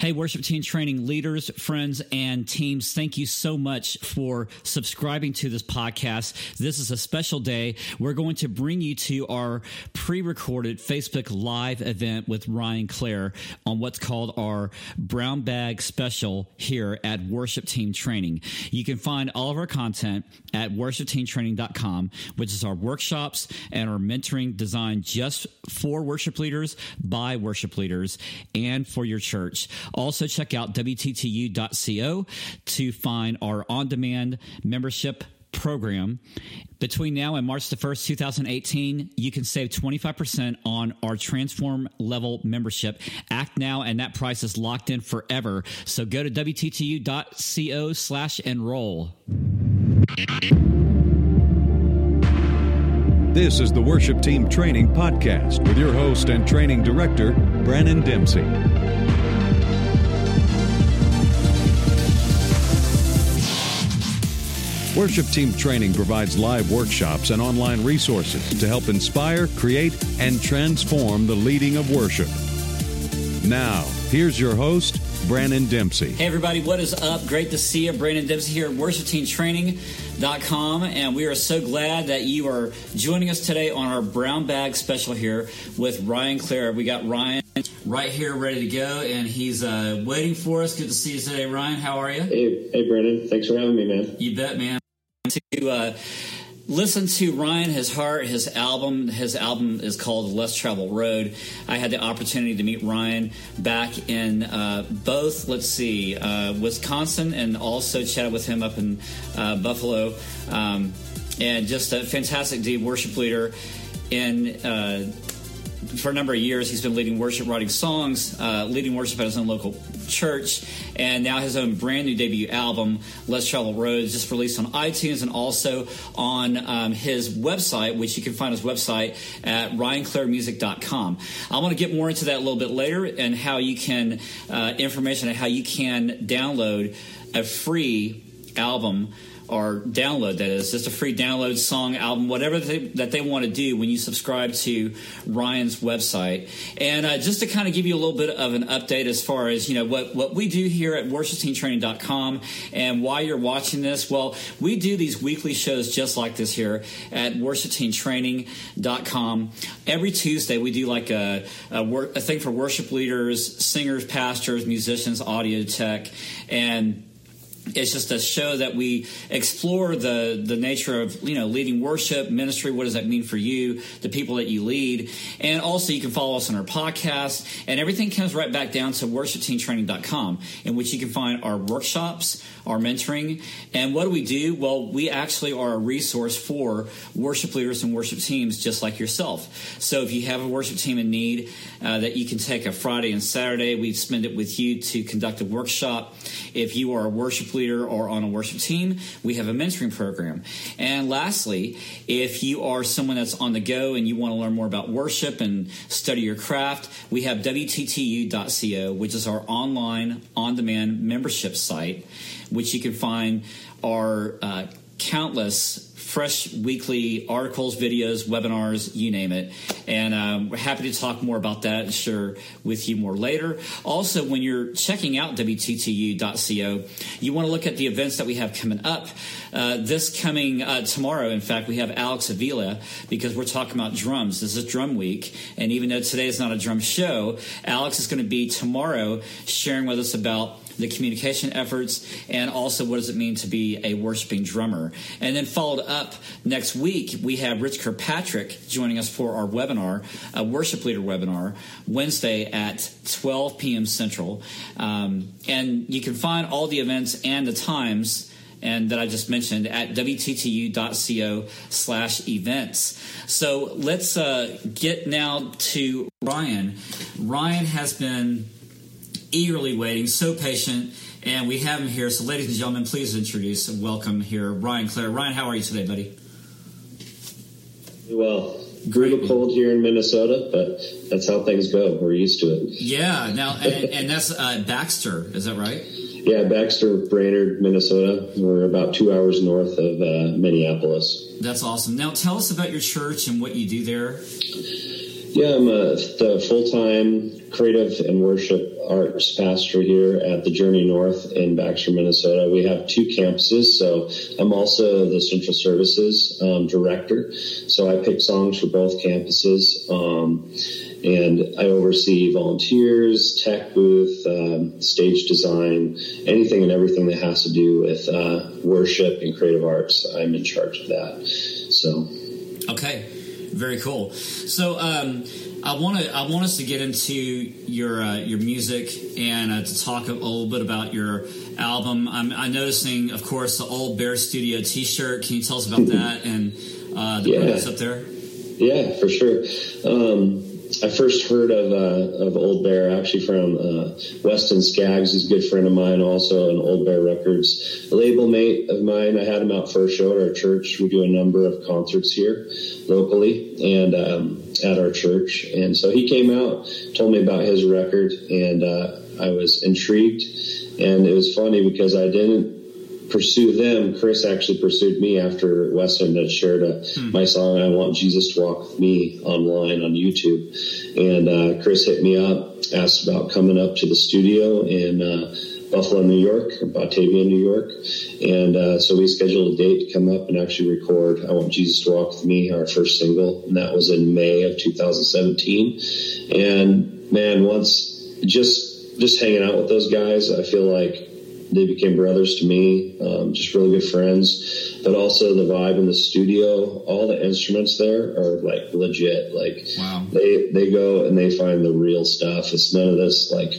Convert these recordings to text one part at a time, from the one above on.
Hey, worship team training leaders, friends, and teams, thank you so much for subscribing to this podcast. This is a special day. We're going to bring you to our pre recorded Facebook Live event with Ryan Clare on what's called our Brown Bag Special here at Worship Team Training. You can find all of our content at worshipteamtraining.com, which is our workshops and our mentoring designed just for worship leaders, by worship leaders, and for your church. Also, check out WTTU.co to find our on demand membership program. Between now and March the 1st, 2018, you can save 25% on our Transform level membership. Act now, and that price is locked in forever. So go to WTTU.co slash enroll. This is the Worship Team Training Podcast with your host and training director, Brannon Dempsey. Worship Team Training provides live workshops and online resources to help inspire, create, and transform the leading of worship. Now, here's your host, Brandon Dempsey. Hey, everybody, what is up? Great to see you. Brandon Dempsey here at worshipteamtraining.com. And we are so glad that you are joining us today on our brown bag special here with Ryan Clare. We got Ryan right here ready to go, and he's uh, waiting for us. Good to see you today, Ryan. How are you? Hey, hey, Brannon. Thanks for having me, man. You bet, man. To uh, listen to Ryan, his heart, his album. His album is called Less Travel Road. I had the opportunity to meet Ryan back in uh, both, let's see, uh, Wisconsin, and also chatted with him up in uh, Buffalo. Um, and just a fantastic dude, worship leader. And for a number of years, he's been leading worship, writing songs, uh, leading worship at his own local church, and now his own brand new debut album, Less Travel Roads, just released on iTunes and also on um, his website, which you can find his website at ryanclaremusic.com. I want to get more into that a little bit later and how you can, uh, information on how you can download a free album or download that is. Just a free download song album whatever they, that they want to do when you subscribe to ryan's website. And uh, just to kind of give you a little bit of an update as far as you know what, what we do here at worshipteamtraining.com and why you're watching this well we do these weekly shows just like this here at worshipteamtraining.com every tuesday we do like a, a, work, a thing for worship leaders singers pastors musicians audio tech and it's just a show that we explore the the nature of you know leading worship ministry what does that mean for you the people that you lead. And also you can follow us on our podcast and everything comes right back down to worshipteamtraining.com in which you can find our workshops our mentoring. And what do we do? Well we actually are a resource for worship leaders and worship teams just like yourself. So if you have a worship team in need uh, that you can take a friday and saturday we spend it with you to conduct a workshop. If you are a worship leader or on a worship team, we have a mentoring program. And lastly, if you are someone that's on the go and you want to learn more about worship and study your craft, we have WTTU.co, which is our online on demand membership site, which you can find our uh, countless fresh weekly articles, videos, webinars, you name it. And um, we're happy to talk more about that and share with you more later. Also, when you're checking out WTTU.co, you want to look at the events that we have coming up. Uh, this coming uh, tomorrow, in fact, we have Alex Avila because we're talking about drums. This is Drum Week. And even though today is not a drum show, Alex is going to be tomorrow sharing with us about the communication efforts, and also what does it mean to be a worshiping drummer. And then followed up next week, we have Rich Kirkpatrick joining us for our webinar, a worship leader webinar, Wednesday at 12 p.m. Central. Um, and you can find all the events and the times and that I just mentioned at wttu.co slash events. So let's uh, get now to Ryan. Ryan has been eagerly waiting, so patient, and we have him here. So, ladies and gentlemen, please introduce and welcome here Ryan Clare. Ryan, how are you today, buddy? Well, grew brutal cold here in Minnesota, but that's how things go. We're used to it. Yeah. Now, and, and that's uh, Baxter, is that right? Yeah, Baxter, Brainerd, Minnesota. We're about two hours north of uh, Minneapolis. That's awesome. Now, tell us about your church and what you do there. Yeah, I'm a, the full time creative and worship arts pastor here at the Journey North in Baxter, Minnesota. We have two campuses, so I'm also the Central Services um, director. So I pick songs for both campuses. Um, and I oversee volunteers, tech booth, um, stage design, anything and everything that has to do with uh, worship and creative arts. I'm in charge of that. So, okay, very cool. So, um, I want to I want us to get into your uh, your music and uh, to talk a, little bit about your album. I'm, I'm, noticing, of course, the old Bear Studio T-shirt. Can you tell us about that and uh, the yeah. up there? Yeah, for sure. Um, I first heard of uh, of Old Bear actually from uh, Weston Skaggs, who's a good friend of mine, also an Old Bear Records label mate of mine. I had him out for a show at our church. We do a number of concerts here locally and um, at our church, and so he came out, told me about his record, and uh, I was intrigued. And it was funny because I didn't pursue them, Chris actually pursued me after Weston had shared a, hmm. my song "I Want Jesus to Walk with Me" online on YouTube, and uh, Chris hit me up, asked about coming up to the studio in uh, Buffalo, New York, or Batavia, New York, and uh, so we scheduled a date to come up and actually record "I Want Jesus to Walk with Me," our first single, and that was in May of 2017. And man, once just just hanging out with those guys, I feel like they became brothers to me, um, just really good friends. But also the vibe in the studio, all the instruments there are like legit. Like wow. they they go and they find the real stuff. It's none of this like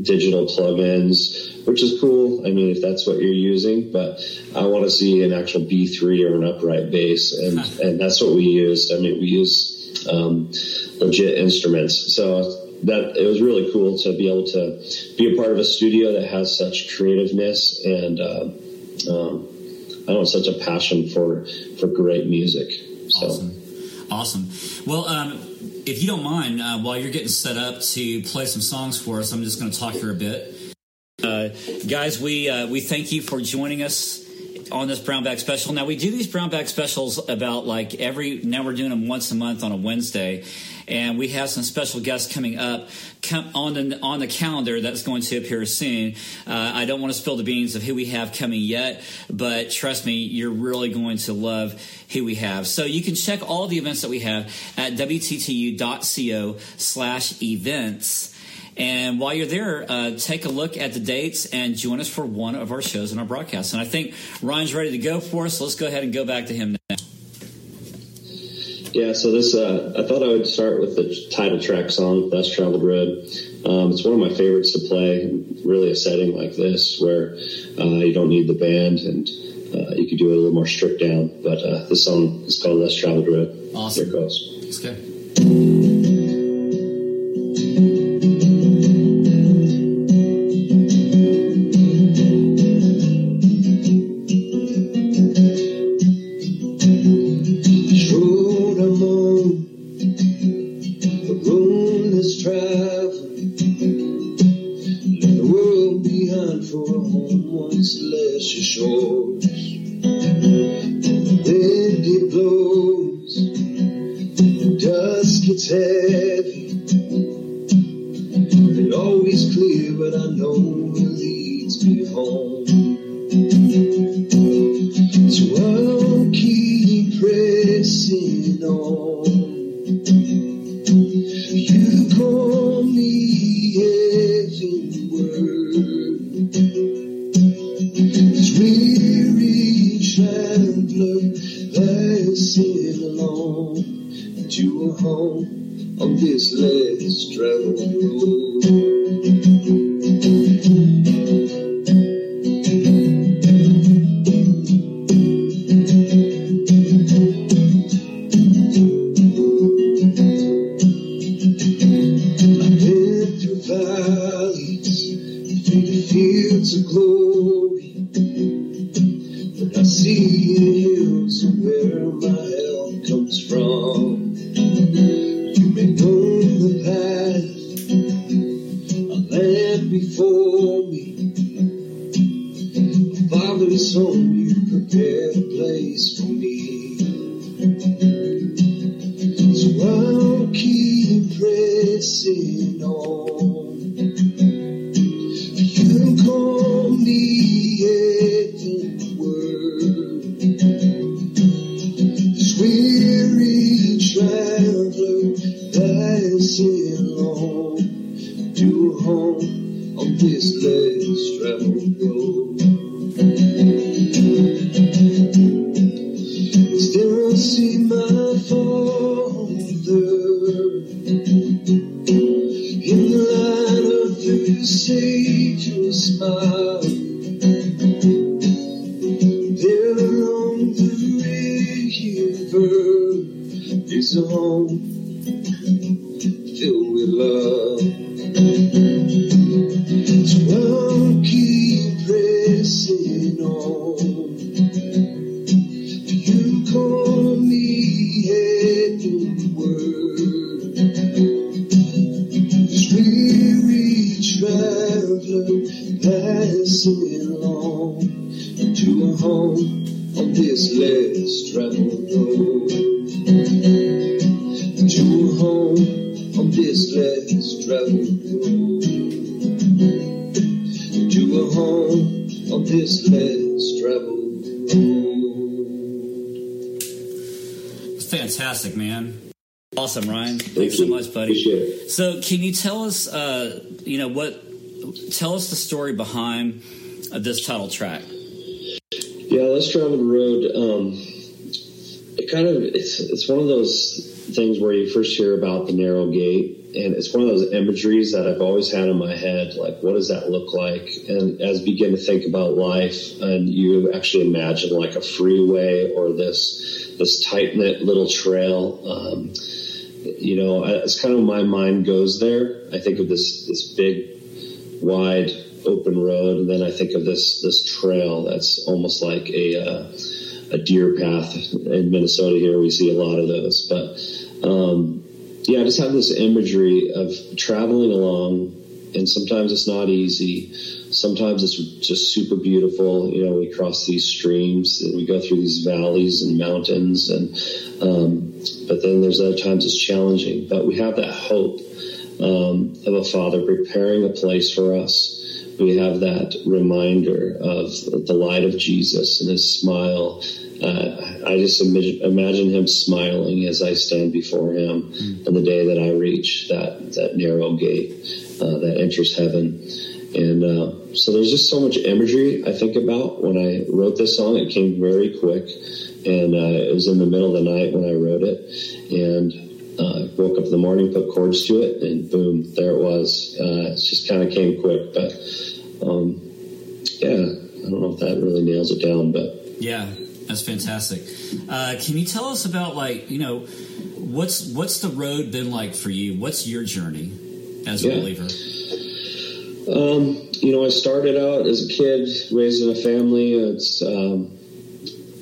digital plugins, which is cool. I mean, if that's what you're using, but I want to see an actual B3 or an upright bass, and and that's what we used. I mean, we use um, legit instruments. So that it was really cool to be able to be a part of a studio that has such creativeness and uh, um, I don't know such a passion for for great music. So. Awesome, awesome. Well, um, if you don't mind, uh, while you're getting set up to play some songs for us, I'm just going to talk here a bit. Uh, guys, we uh, we thank you for joining us on this brown bag special. Now we do these brown bag specials about like every. Now we're doing them once a month on a Wednesday, and we have some special guests coming up on the on the calendar that's going to appear soon. Uh, I don't want to spill the beans of who we have coming yet, but trust me, you're really going to love who we have. So you can check all the events that we have at wttu.co slash events. And while you're there, uh, take a look at the dates and join us for one of our shows in our broadcast. And I think Ryan's ready to go for us. Let's go ahead and go back to him now. Yeah, so this uh, I thought I would start with the title track song, "Less Traveled Road." Um, it's one of my favorites to play. Really, a setting like this where uh, you don't need the band and uh, you could do it a little more stripped down. But uh, this song is called "Less Traveled Road." Awesome. Here it goes. Let's go. So, can you tell us, uh, you know, what? Tell us the story behind uh, this title track. Yeah, let's travel the road. Um, it kind of it's it's one of those things where you first hear about the narrow gate, and it's one of those imageries that I've always had in my head. Like, what does that look like? And as you begin to think about life, and you actually imagine like a freeway or this this tight knit little trail. Um, you know, I- it's kind of my mind goes there. I think of this this big, wide, open road, and then I think of this this trail that's almost like a uh, a deer path in Minnesota. Here we see a lot of those, but um, yeah, I just have this imagery of traveling along, and sometimes it's not easy. Sometimes it's just super beautiful. You know, we cross these streams and we go through these valleys and mountains, and um, but then there's other times it's challenging. But we have that hope um, of a father preparing a place for us. We have that reminder of the light of Jesus and his smile. Uh, I just imagine, imagine him smiling as I stand before him on the day that I reach that, that narrow gate uh, that enters heaven. And uh, so there's just so much imagery I think about when I wrote this song. It came very quick, and uh, it was in the middle of the night when I wrote it. And uh, woke up in the morning, put chords to it, and boom, there it was. Uh, it just kind of came quick, but um, yeah, I don't know if that really nails it down, but Yeah, that's fantastic. Uh, can you tell us about like you know what's what's the road been like for you? What's your journey as a Yeah. believer? Um, you know, I started out as a kid, raised in a family. It's um,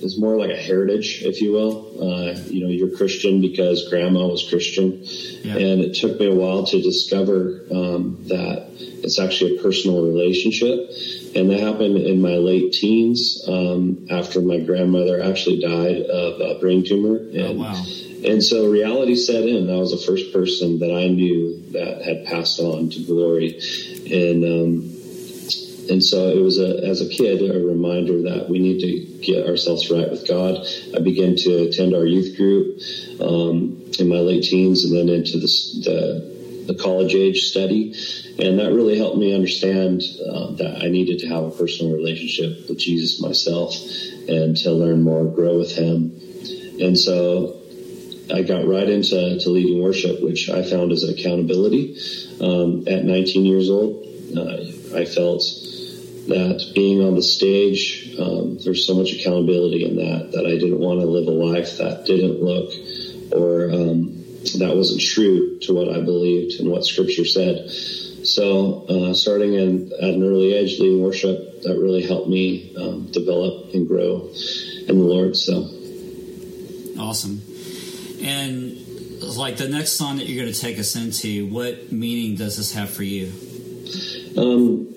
it's more like a heritage, if you will. Uh, you know, you're Christian because grandma was Christian, Yeah. and it took me a while to discover um, that it's actually a personal relationship, and that happened in my late teens um, after my grandmother actually died of a brain tumor. Oh And, wow, and so reality set in. I was the first person that I knew that had passed on to glory, and um, and so it was a as a kid a reminder that we need to get ourselves right with God. I began to attend our youth group um, in my late teens, and then into the the, the college age study, and that really helped me understand uh, that I needed to have a personal relationship with Jesus myself, and to learn more, grow with Him, and so I got right into to leading worship, which I found as accountability. Um, at 19 years old, uh, I felt that being on the stage, um, there's so much accountability in that that I didn't want to live a life that didn't look or um, that wasn't true to what I believed and what Scripture said. So, uh, starting in, at an early age, leading worship, that really helped me um, develop and grow in the Lord. So. awesome. And like the next song that you're going to take us into, what meaning does this have for you? Um,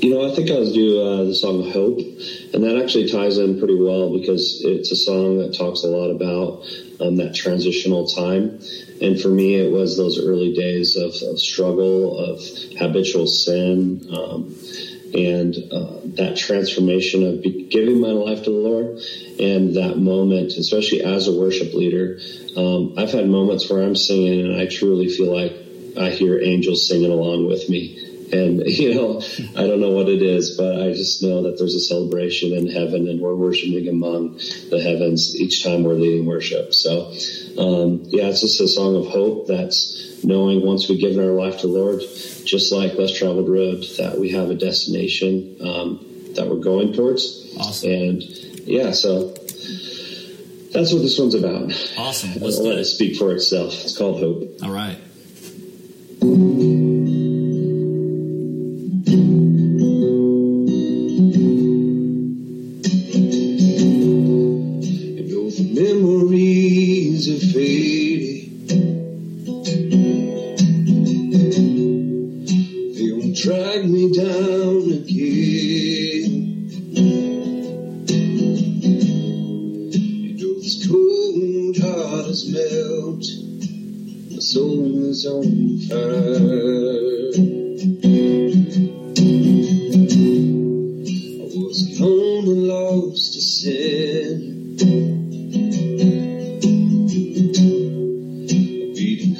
you know, I think I was do uh, the song Hope, and that actually ties in pretty well because it's a song that talks a lot about um, that transitional time. And for me, it was those early days of, of struggle, of habitual sin, um, and uh, that transformation of giving my life to the Lord. And that moment, especially as a worship leader, um, I've had moments where I'm singing and I truly feel like I hear angels singing along with me. And, you know, I don't know what it is, but I just know that there's a celebration in heaven and we're worshiping among the heavens each time we're leading worship. So, um, yeah, it's just a song of hope that's knowing once we've given our life to the Lord, just like less traveled road, that we have a destination, um, that we're going towards. Awesome. And yeah, so that's what this one's about. Awesome. Let's let it speak for itself. It's called Hope. All right.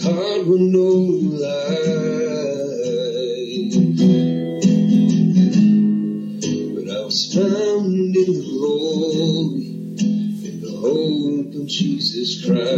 heart with no light. But I was found in the glory, in the hope of Jesus Christ.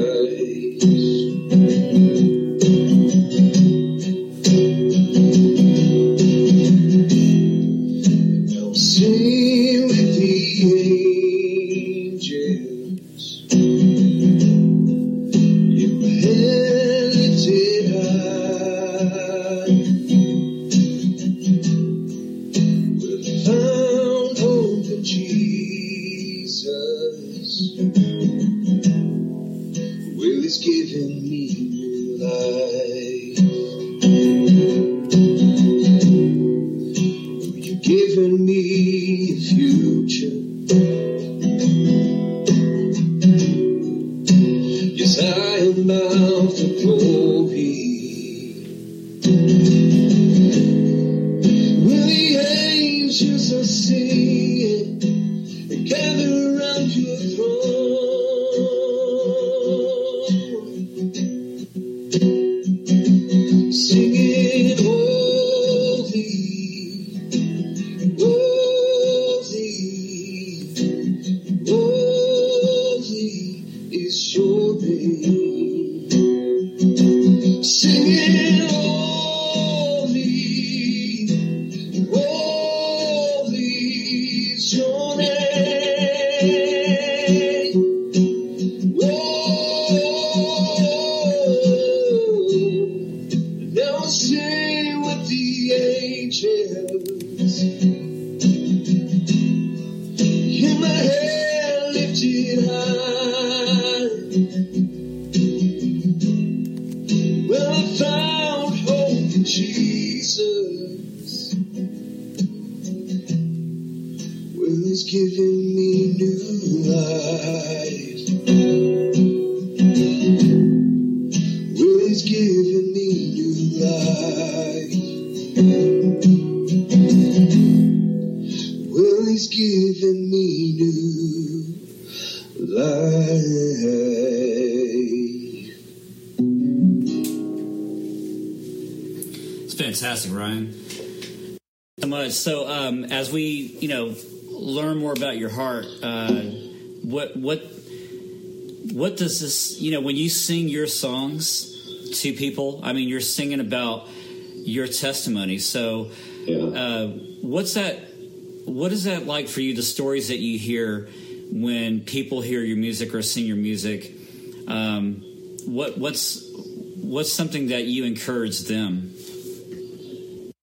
Fantastic, Ryan. So much. So, um, as we, you know, learn more about your heart, uh, what what what does this? You know, when you sing your songs to people, I mean, you're singing about your testimony. So, yeah. uh, what's that? What is that like for you? The stories that you hear when people hear your music or sing your music. Um, what what's what's something that you encourage them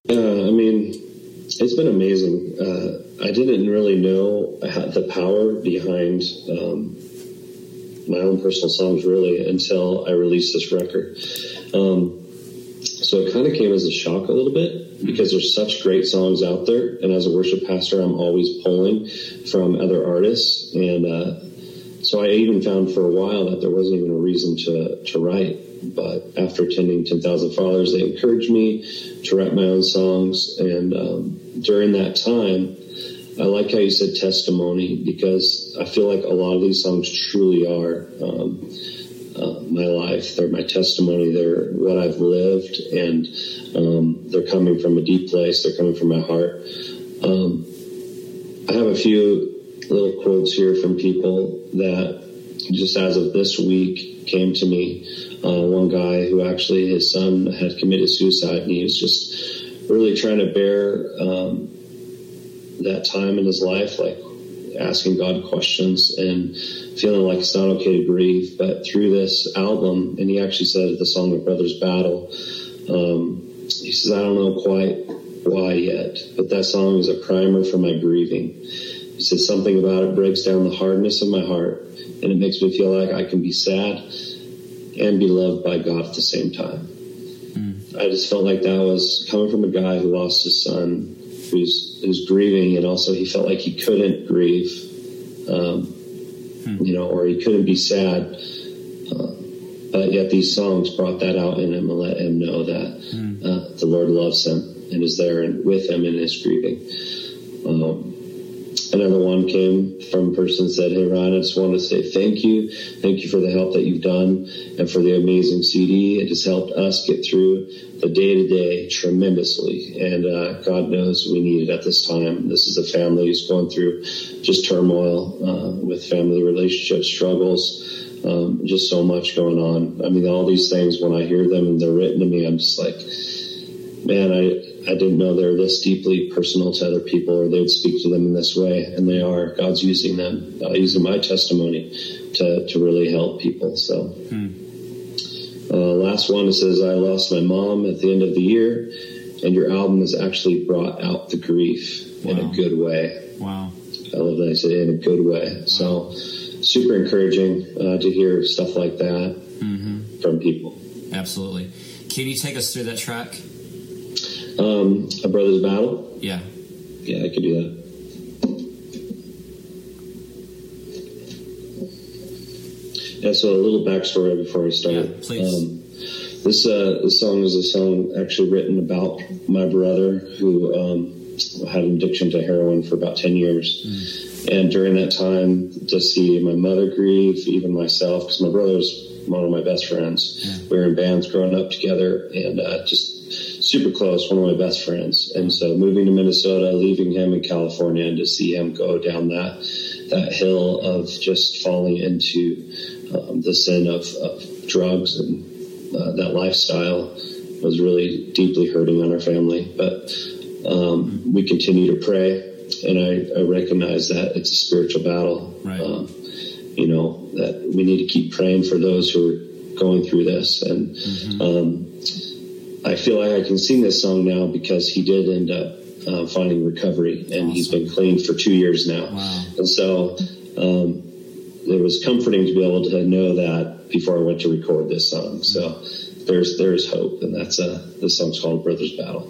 uh, I mean, it's been amazing. Uh, I didn't really know the power behind um, my own personal songs really until I released this record. Um, so it kind of came as a shock a little bit because there's such great songs out there, and as a worship pastor, I'm always pulling from other artists, and uh, so I even found for a while that there wasn't even a reason to to write. But after attending 10,000 Fathers, they encouraged me to write my own songs, and um, during that time, I like how you said testimony because I feel like a lot of these songs truly are. Um, uh, my life. They're my testimony. They're what I've lived, and um, they're coming from a deep place. They're coming from my heart. Um, I have a few little quotes here from people that just as of this week came to me. Uh, one guy who actually his son had committed suicide, and he was just really trying to bear um, that time in his life, like asking God questions and feeling like it's not okay to grieve. But through this album, and he actually said the song "My Brother's Battle," um, he says, "I don't know quite why yet, but that song is a primer for my grieving." He said something about it breaks down the hardness of my heart, and it makes me feel like I can be sad and be loved by God at the same time. Mm. I just felt like that was coming from a guy who lost his son who's who's grieving, and also he felt like he couldn't grieve, um, hmm. you know, or he couldn't be sad. Uh, but yet these songs brought that out in him and let him know that hmm. uh, the Lord loves him and is there and with him in his grieving. Um, Another one came from a person said, Hey Ryan, I just want to say thank you. Thank you for the help that you've done and for the amazing CD. It has helped us get through the day to day tremendously. And uh, God knows we need it at this time. This is a family who's going through just turmoil uh, with family relationship struggles. Um, just so much going on. I mean, all these things, when I hear them and they're written to me, I'm just like, man, I, I didn't know they're this deeply personal to other people or they would speak to them in this way. And they are. God's using them, uh, using my testimony to, to really help people. So, hmm. uh, last one, it says, I lost my mom at the end of the year, and your album has actually brought out the grief wow. in a good way. Wow. I love that I said in a good way. Wow. So, super encouraging uh, to hear stuff like that mm-hmm. from people. Absolutely. Can you take us through that track? Um, a brother's battle. Yeah. Yeah, I could do that. Yeah, so a little backstory before I start. Yeah, please. Um, this uh, this song is a song actually written about my brother who um, had an addiction to heroin for about ten years, mm. and during that time, to see my mother grieve, even myself, because my brother was one of my best friends. Yeah. We were in bands growing up together, and uh, just super close, one of my best friends. And so moving to Minnesota, leaving him in California, and to see him go down that that hill of just falling into um, the sin of, of drugs and uh, that lifestyle was really deeply hurting on our family. But um, we continue to pray, and I, I, recognize that it's a spiritual battle. Right. Um, you know that we need to keep praying for those who are going through this, and mm-hmm. I feel like I can sing this song now because he did end up uh, finding recovery, and awesome. he's been clean for two years now. Wow. And so um, it was comforting to be able to know that before I went to record this song. So there's there's hope, and that's uh, this song's called "Brothers Battle."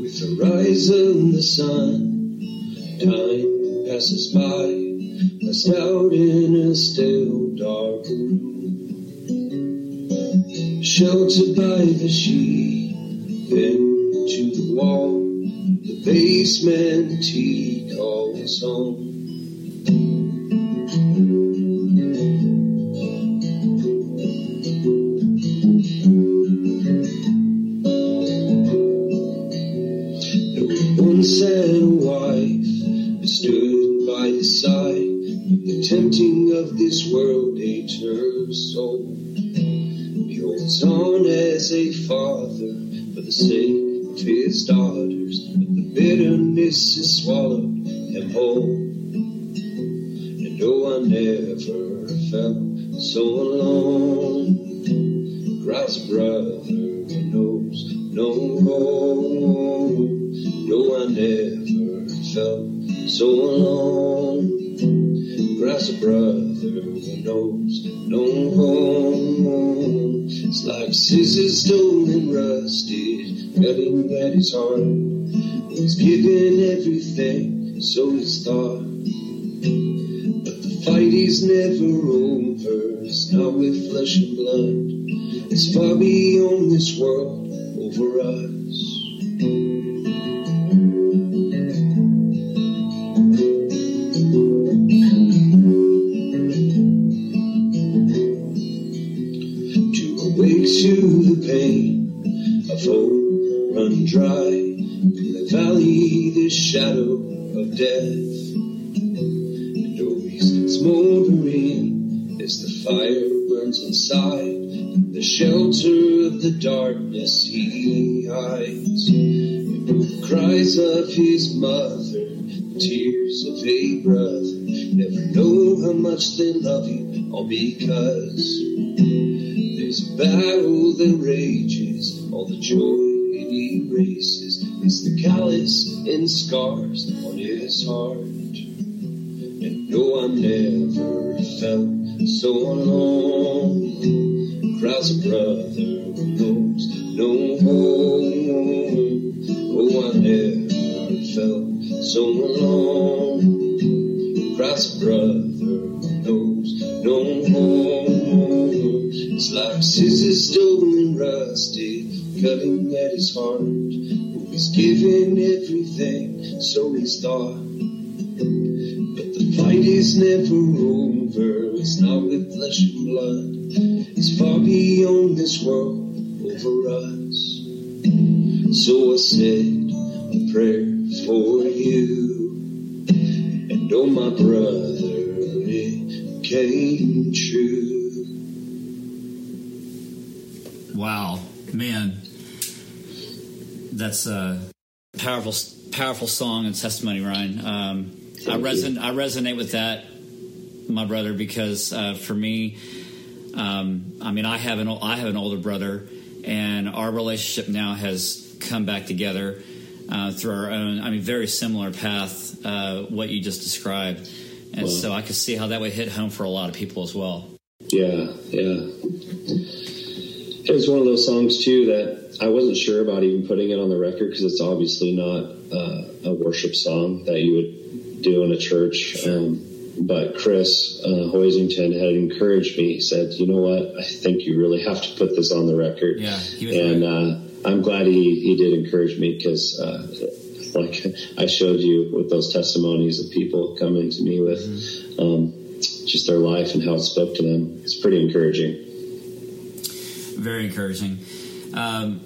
With the rise of the sun passes by, passed out in a still dark room. Sheltered by the sheet, into the wall, the basement he calls home. So alone. Grass a brother who knows no home. It's like scissors stone and rusted, cutting at his heart. He's given everything, so he's thought. But the fight is never over, it's not with flesh and blood. It's far beyond this world, over us. The shadow of death. And always smoldering as the fire burns inside. In the shelter of the darkness he hides. The cries of his mother, the tears of a brother, never know how much they love you, all because there's a battle that rages, all the joy it erases. It's the callous and scars on his heart. And no, I never felt so alone. Crowds of brother who knows no home. Oh, I never felt so alone. Crowds of brother who knows no home. It's like scissors stolen rusty, cutting at his heart. He's given everything, so he's thought. But the fight is never over, it's not with flesh and blood. It's far beyond this world, over us. So I said a prayer for you. And oh my brother, it came true. Wow, man, that's a powerful, powerful song and testimony, Ryan. Um, I reson I resonate with that, my brother, because uh, for me, um, I mean, I have an I have an older brother, and our relationship now has come back together uh, through our own. I mean, very similar path. Uh, what you just described, and Wow. so I could see how that would hit home for a lot of people as well. Yeah, yeah. It was one of those songs too that I wasn't sure about even putting it on the record because it's obviously not uh, a worship song that you would do in a church. Um, but Chris uh, Hoisington had encouraged me. He said, "You know what? I think you really have to put this on the record." Yeah, and uh, I'm glad he he did encourage me because. Uh, like I showed you with those testimonies of people coming to me with Mm-hmm. um, just their life and how it spoke to them. It's pretty encouraging. very encouraging. Um,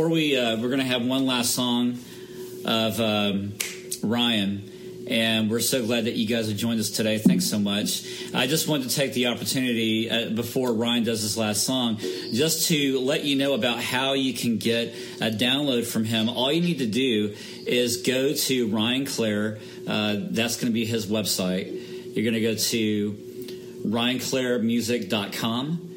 before we uh, we're to have one last song of um, Ryan, and we're so glad that you guys have joined us today. Thanks so much. I just wanted to take the opportunity uh, before Ryan does his last song, just to let you know about how you can get a download from him. All you need to do is go to Ryan Clare. Uh, that's going to be his website. You're going to go to ryanclaremusic.com.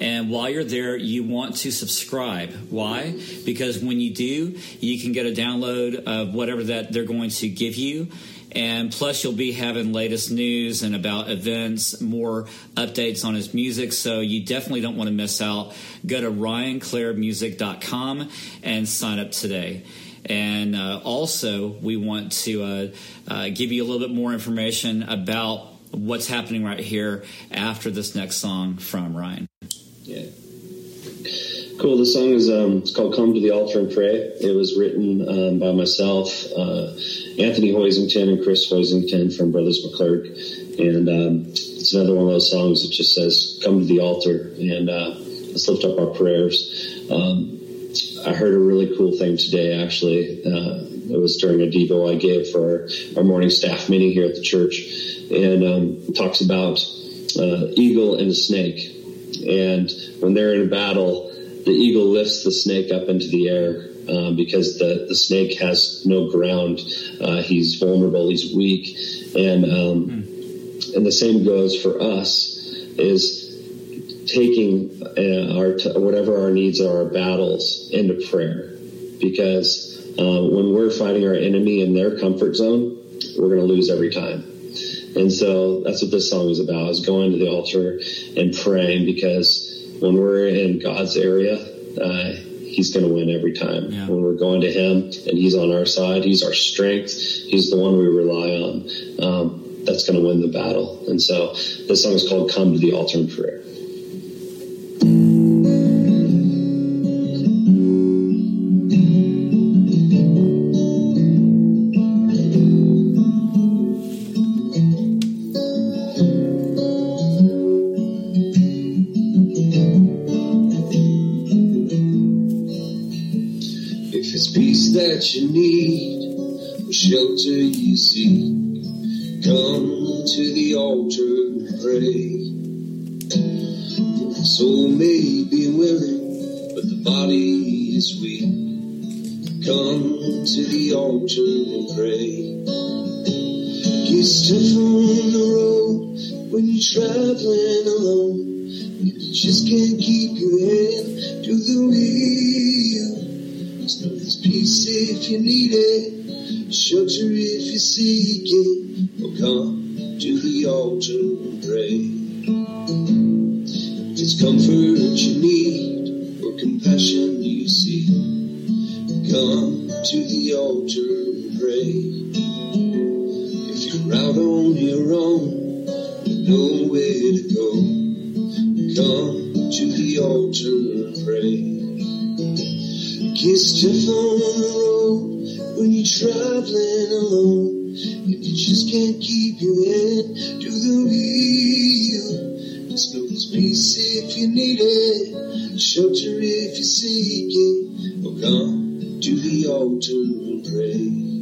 And while you're there, you want to subscribe. Why? Because when you do, you can get a download of whatever that they're going to give you. And plus, you'll be having latest news and about events, more updates on his music. So you definitely don't want to miss out. Go to ryanclaremusic.com and sign up today. And uh, also, we want to uh, uh, give you a little bit more information about what's happening right here after this next song from Ryan. Yeah. Cool. The song is um, it's called "Come to the Altar and Pray." It was written um, by myself, uh, Anthony Hoisington, and Chris Hoisington from Brothers McClurg. And um, it's another one of those songs that just says "Come to the altar" and uh, let's lift up our prayers. Um, I heard a really cool thing today. Actually, uh, it was during a devo I gave for our, our morning staff meeting here at the church, and um, talks about uh, eagle and a snake. And when they're in battle, the eagle lifts the snake up into the air um, because the, the snake has no ground. Uh, he's vulnerable. He's weak, and um, and the same goes for us. Is taking uh, our t- whatever our needs are, our battles into prayer, because uh, when we're fighting our enemy in their comfort zone, we're going to lose every time. And so that's what this song is about: is going to the altar and praying because when we're in God's area. Uh, he's going to win every time. Yeah. When we're going to him and he's on our side, he's our strength. He's the one we rely on. Um, that's going to win the battle. And so this song is called Come to the Altar in Prayer. You. Come to the altar and pray. The soul may be willing, but the body is weak. Come to the altar and pray. Get stuff on the road when you're traveling alone. You just can't keep your head to the wheel. There's peace if you need it, shelter if you seek it. Oh, come to the altar and pray. If it's comfort you need or compassion you seek, come to the altar and pray. If you're out on your own, nowhere to go, come to the altar and pray. Your phone on the road when you're traveling alone. If you just can't keep your head to the wheel, just know there's peace if you need it, shelter if you seek it. Oh, come to the altar and pray.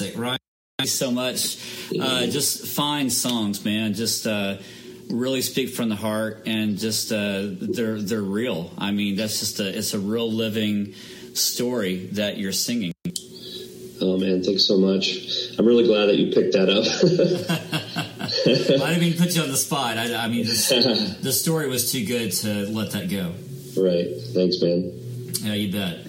Fantastic, right? Thanks so much. Uh, just fine songs, man. Just uh, really speak from the heart, and just uh, they're they're real. I mean, that's just a it's a real living story that you're singing. Oh man, thanks so much. I'm really glad that you picked that up. well, I didn't mean to put you on the spot. I, I mean, the story was too good to let that go. Right. Thanks, man. Yeah, you bet.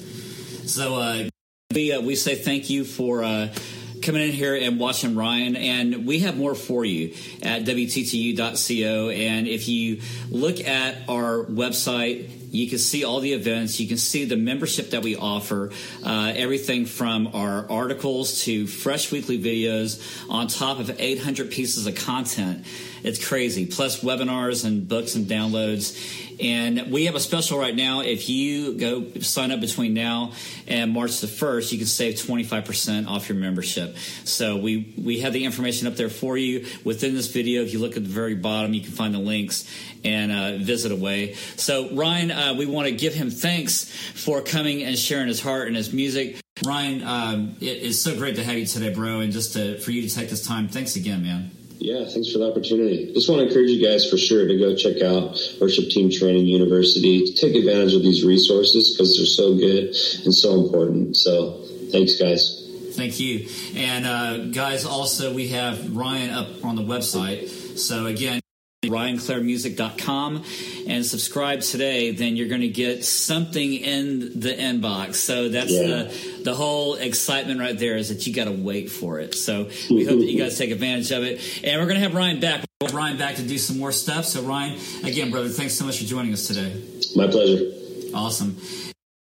So, uh, we, uh, we say thank you for uh, coming in here and watching Ryan. And we have more for you at WTTU.co. And if you look at our website, You can see all the events. You can see the membership that we offer. Uh, everything from our articles to fresh weekly videos on top of 800 pieces of content. It's crazy. Plus webinars and books and downloads. And we have a special right now. If you go sign up between now and March the 1st, you can save 25% off your membership. So we, we have the information up there for you within this video. If you look at the very bottom, you can find the links and uh, visit away. So Ryan, uh, we want to give him thanks for coming and sharing his heart and his music. Ryan, um, it is so great to have you today, bro, and just to, for you to take this time. Thanks again, man. Yeah, thanks for the opportunity. Just want to encourage you guys for sure to go check out Worship Team Training University. Take advantage of these resources because they're so good and so important. So thanks, guys. Thank you. And uh, guys, also we have Ryan up on the website. So again, ryanclairmusic.com and subscribe today then you're going to get something in the inbox. So that's yeah. the the whole excitement right there is that you got to wait for it. So we hope that you guys take advantage of it. And we're going to have ryan back. We'll ryan back to do some more stuff. So ryan again brother thanks so much for joining us today. My pleasure. Awesome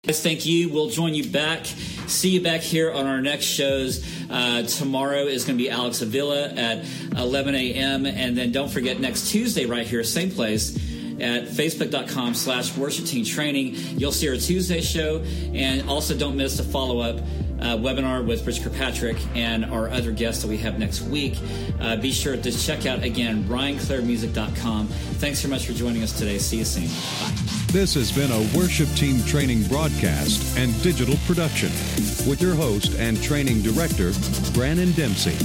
Guys, thank you. We'll join you back. See you back here on our next shows. Uh, tomorrow is going to be Alex Avila at 11 a.m. And then don't forget next Tuesday, right here, same place at facebook.com slash worship team training. You'll see our Tuesday show. And also don't miss the follow up uh, webinar with Rich Kirkpatrick and our other guests that we have next week. Uh, be sure to check out again ryanclairmusic.com. Thanks so much for joining us today. See you soon. Bye. This has been a worship team training broadcast and digital production with your host and training director, Branon Dempsey.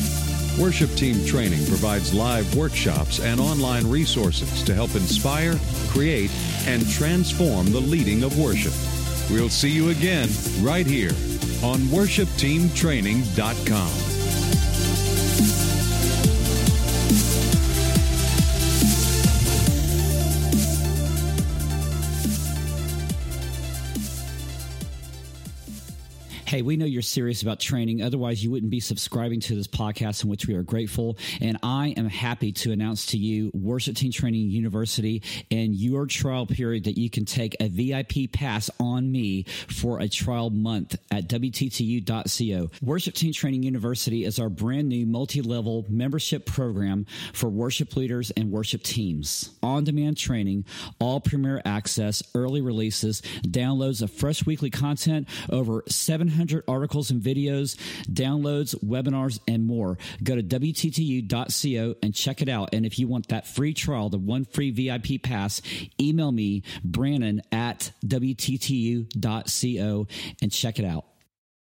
Worship Team Training provides live workshops and online resources to help inspire, create, and transform the leading of worship. We'll see you again right here on worshipteamtraining.com. Hey, we know you're serious about training. Otherwise, you wouldn't be subscribing to this podcast, in which we are grateful. And I am happy to announce to you Worship Team Training University and your trial period that you can take a VIP pass on me for a trial month at WTTU.co. Worship Team Training University is our brand new multi level membership program for worship leaders and worship teams. On demand training, all premier access, early releases, downloads of fresh weekly content, over 700 100 articles and videos, downloads, webinars, and more. Go to WTTU.co and check it out. And if you want that free trial, the one free VIP pass, email me, Branon at WTTU.co, and check it out.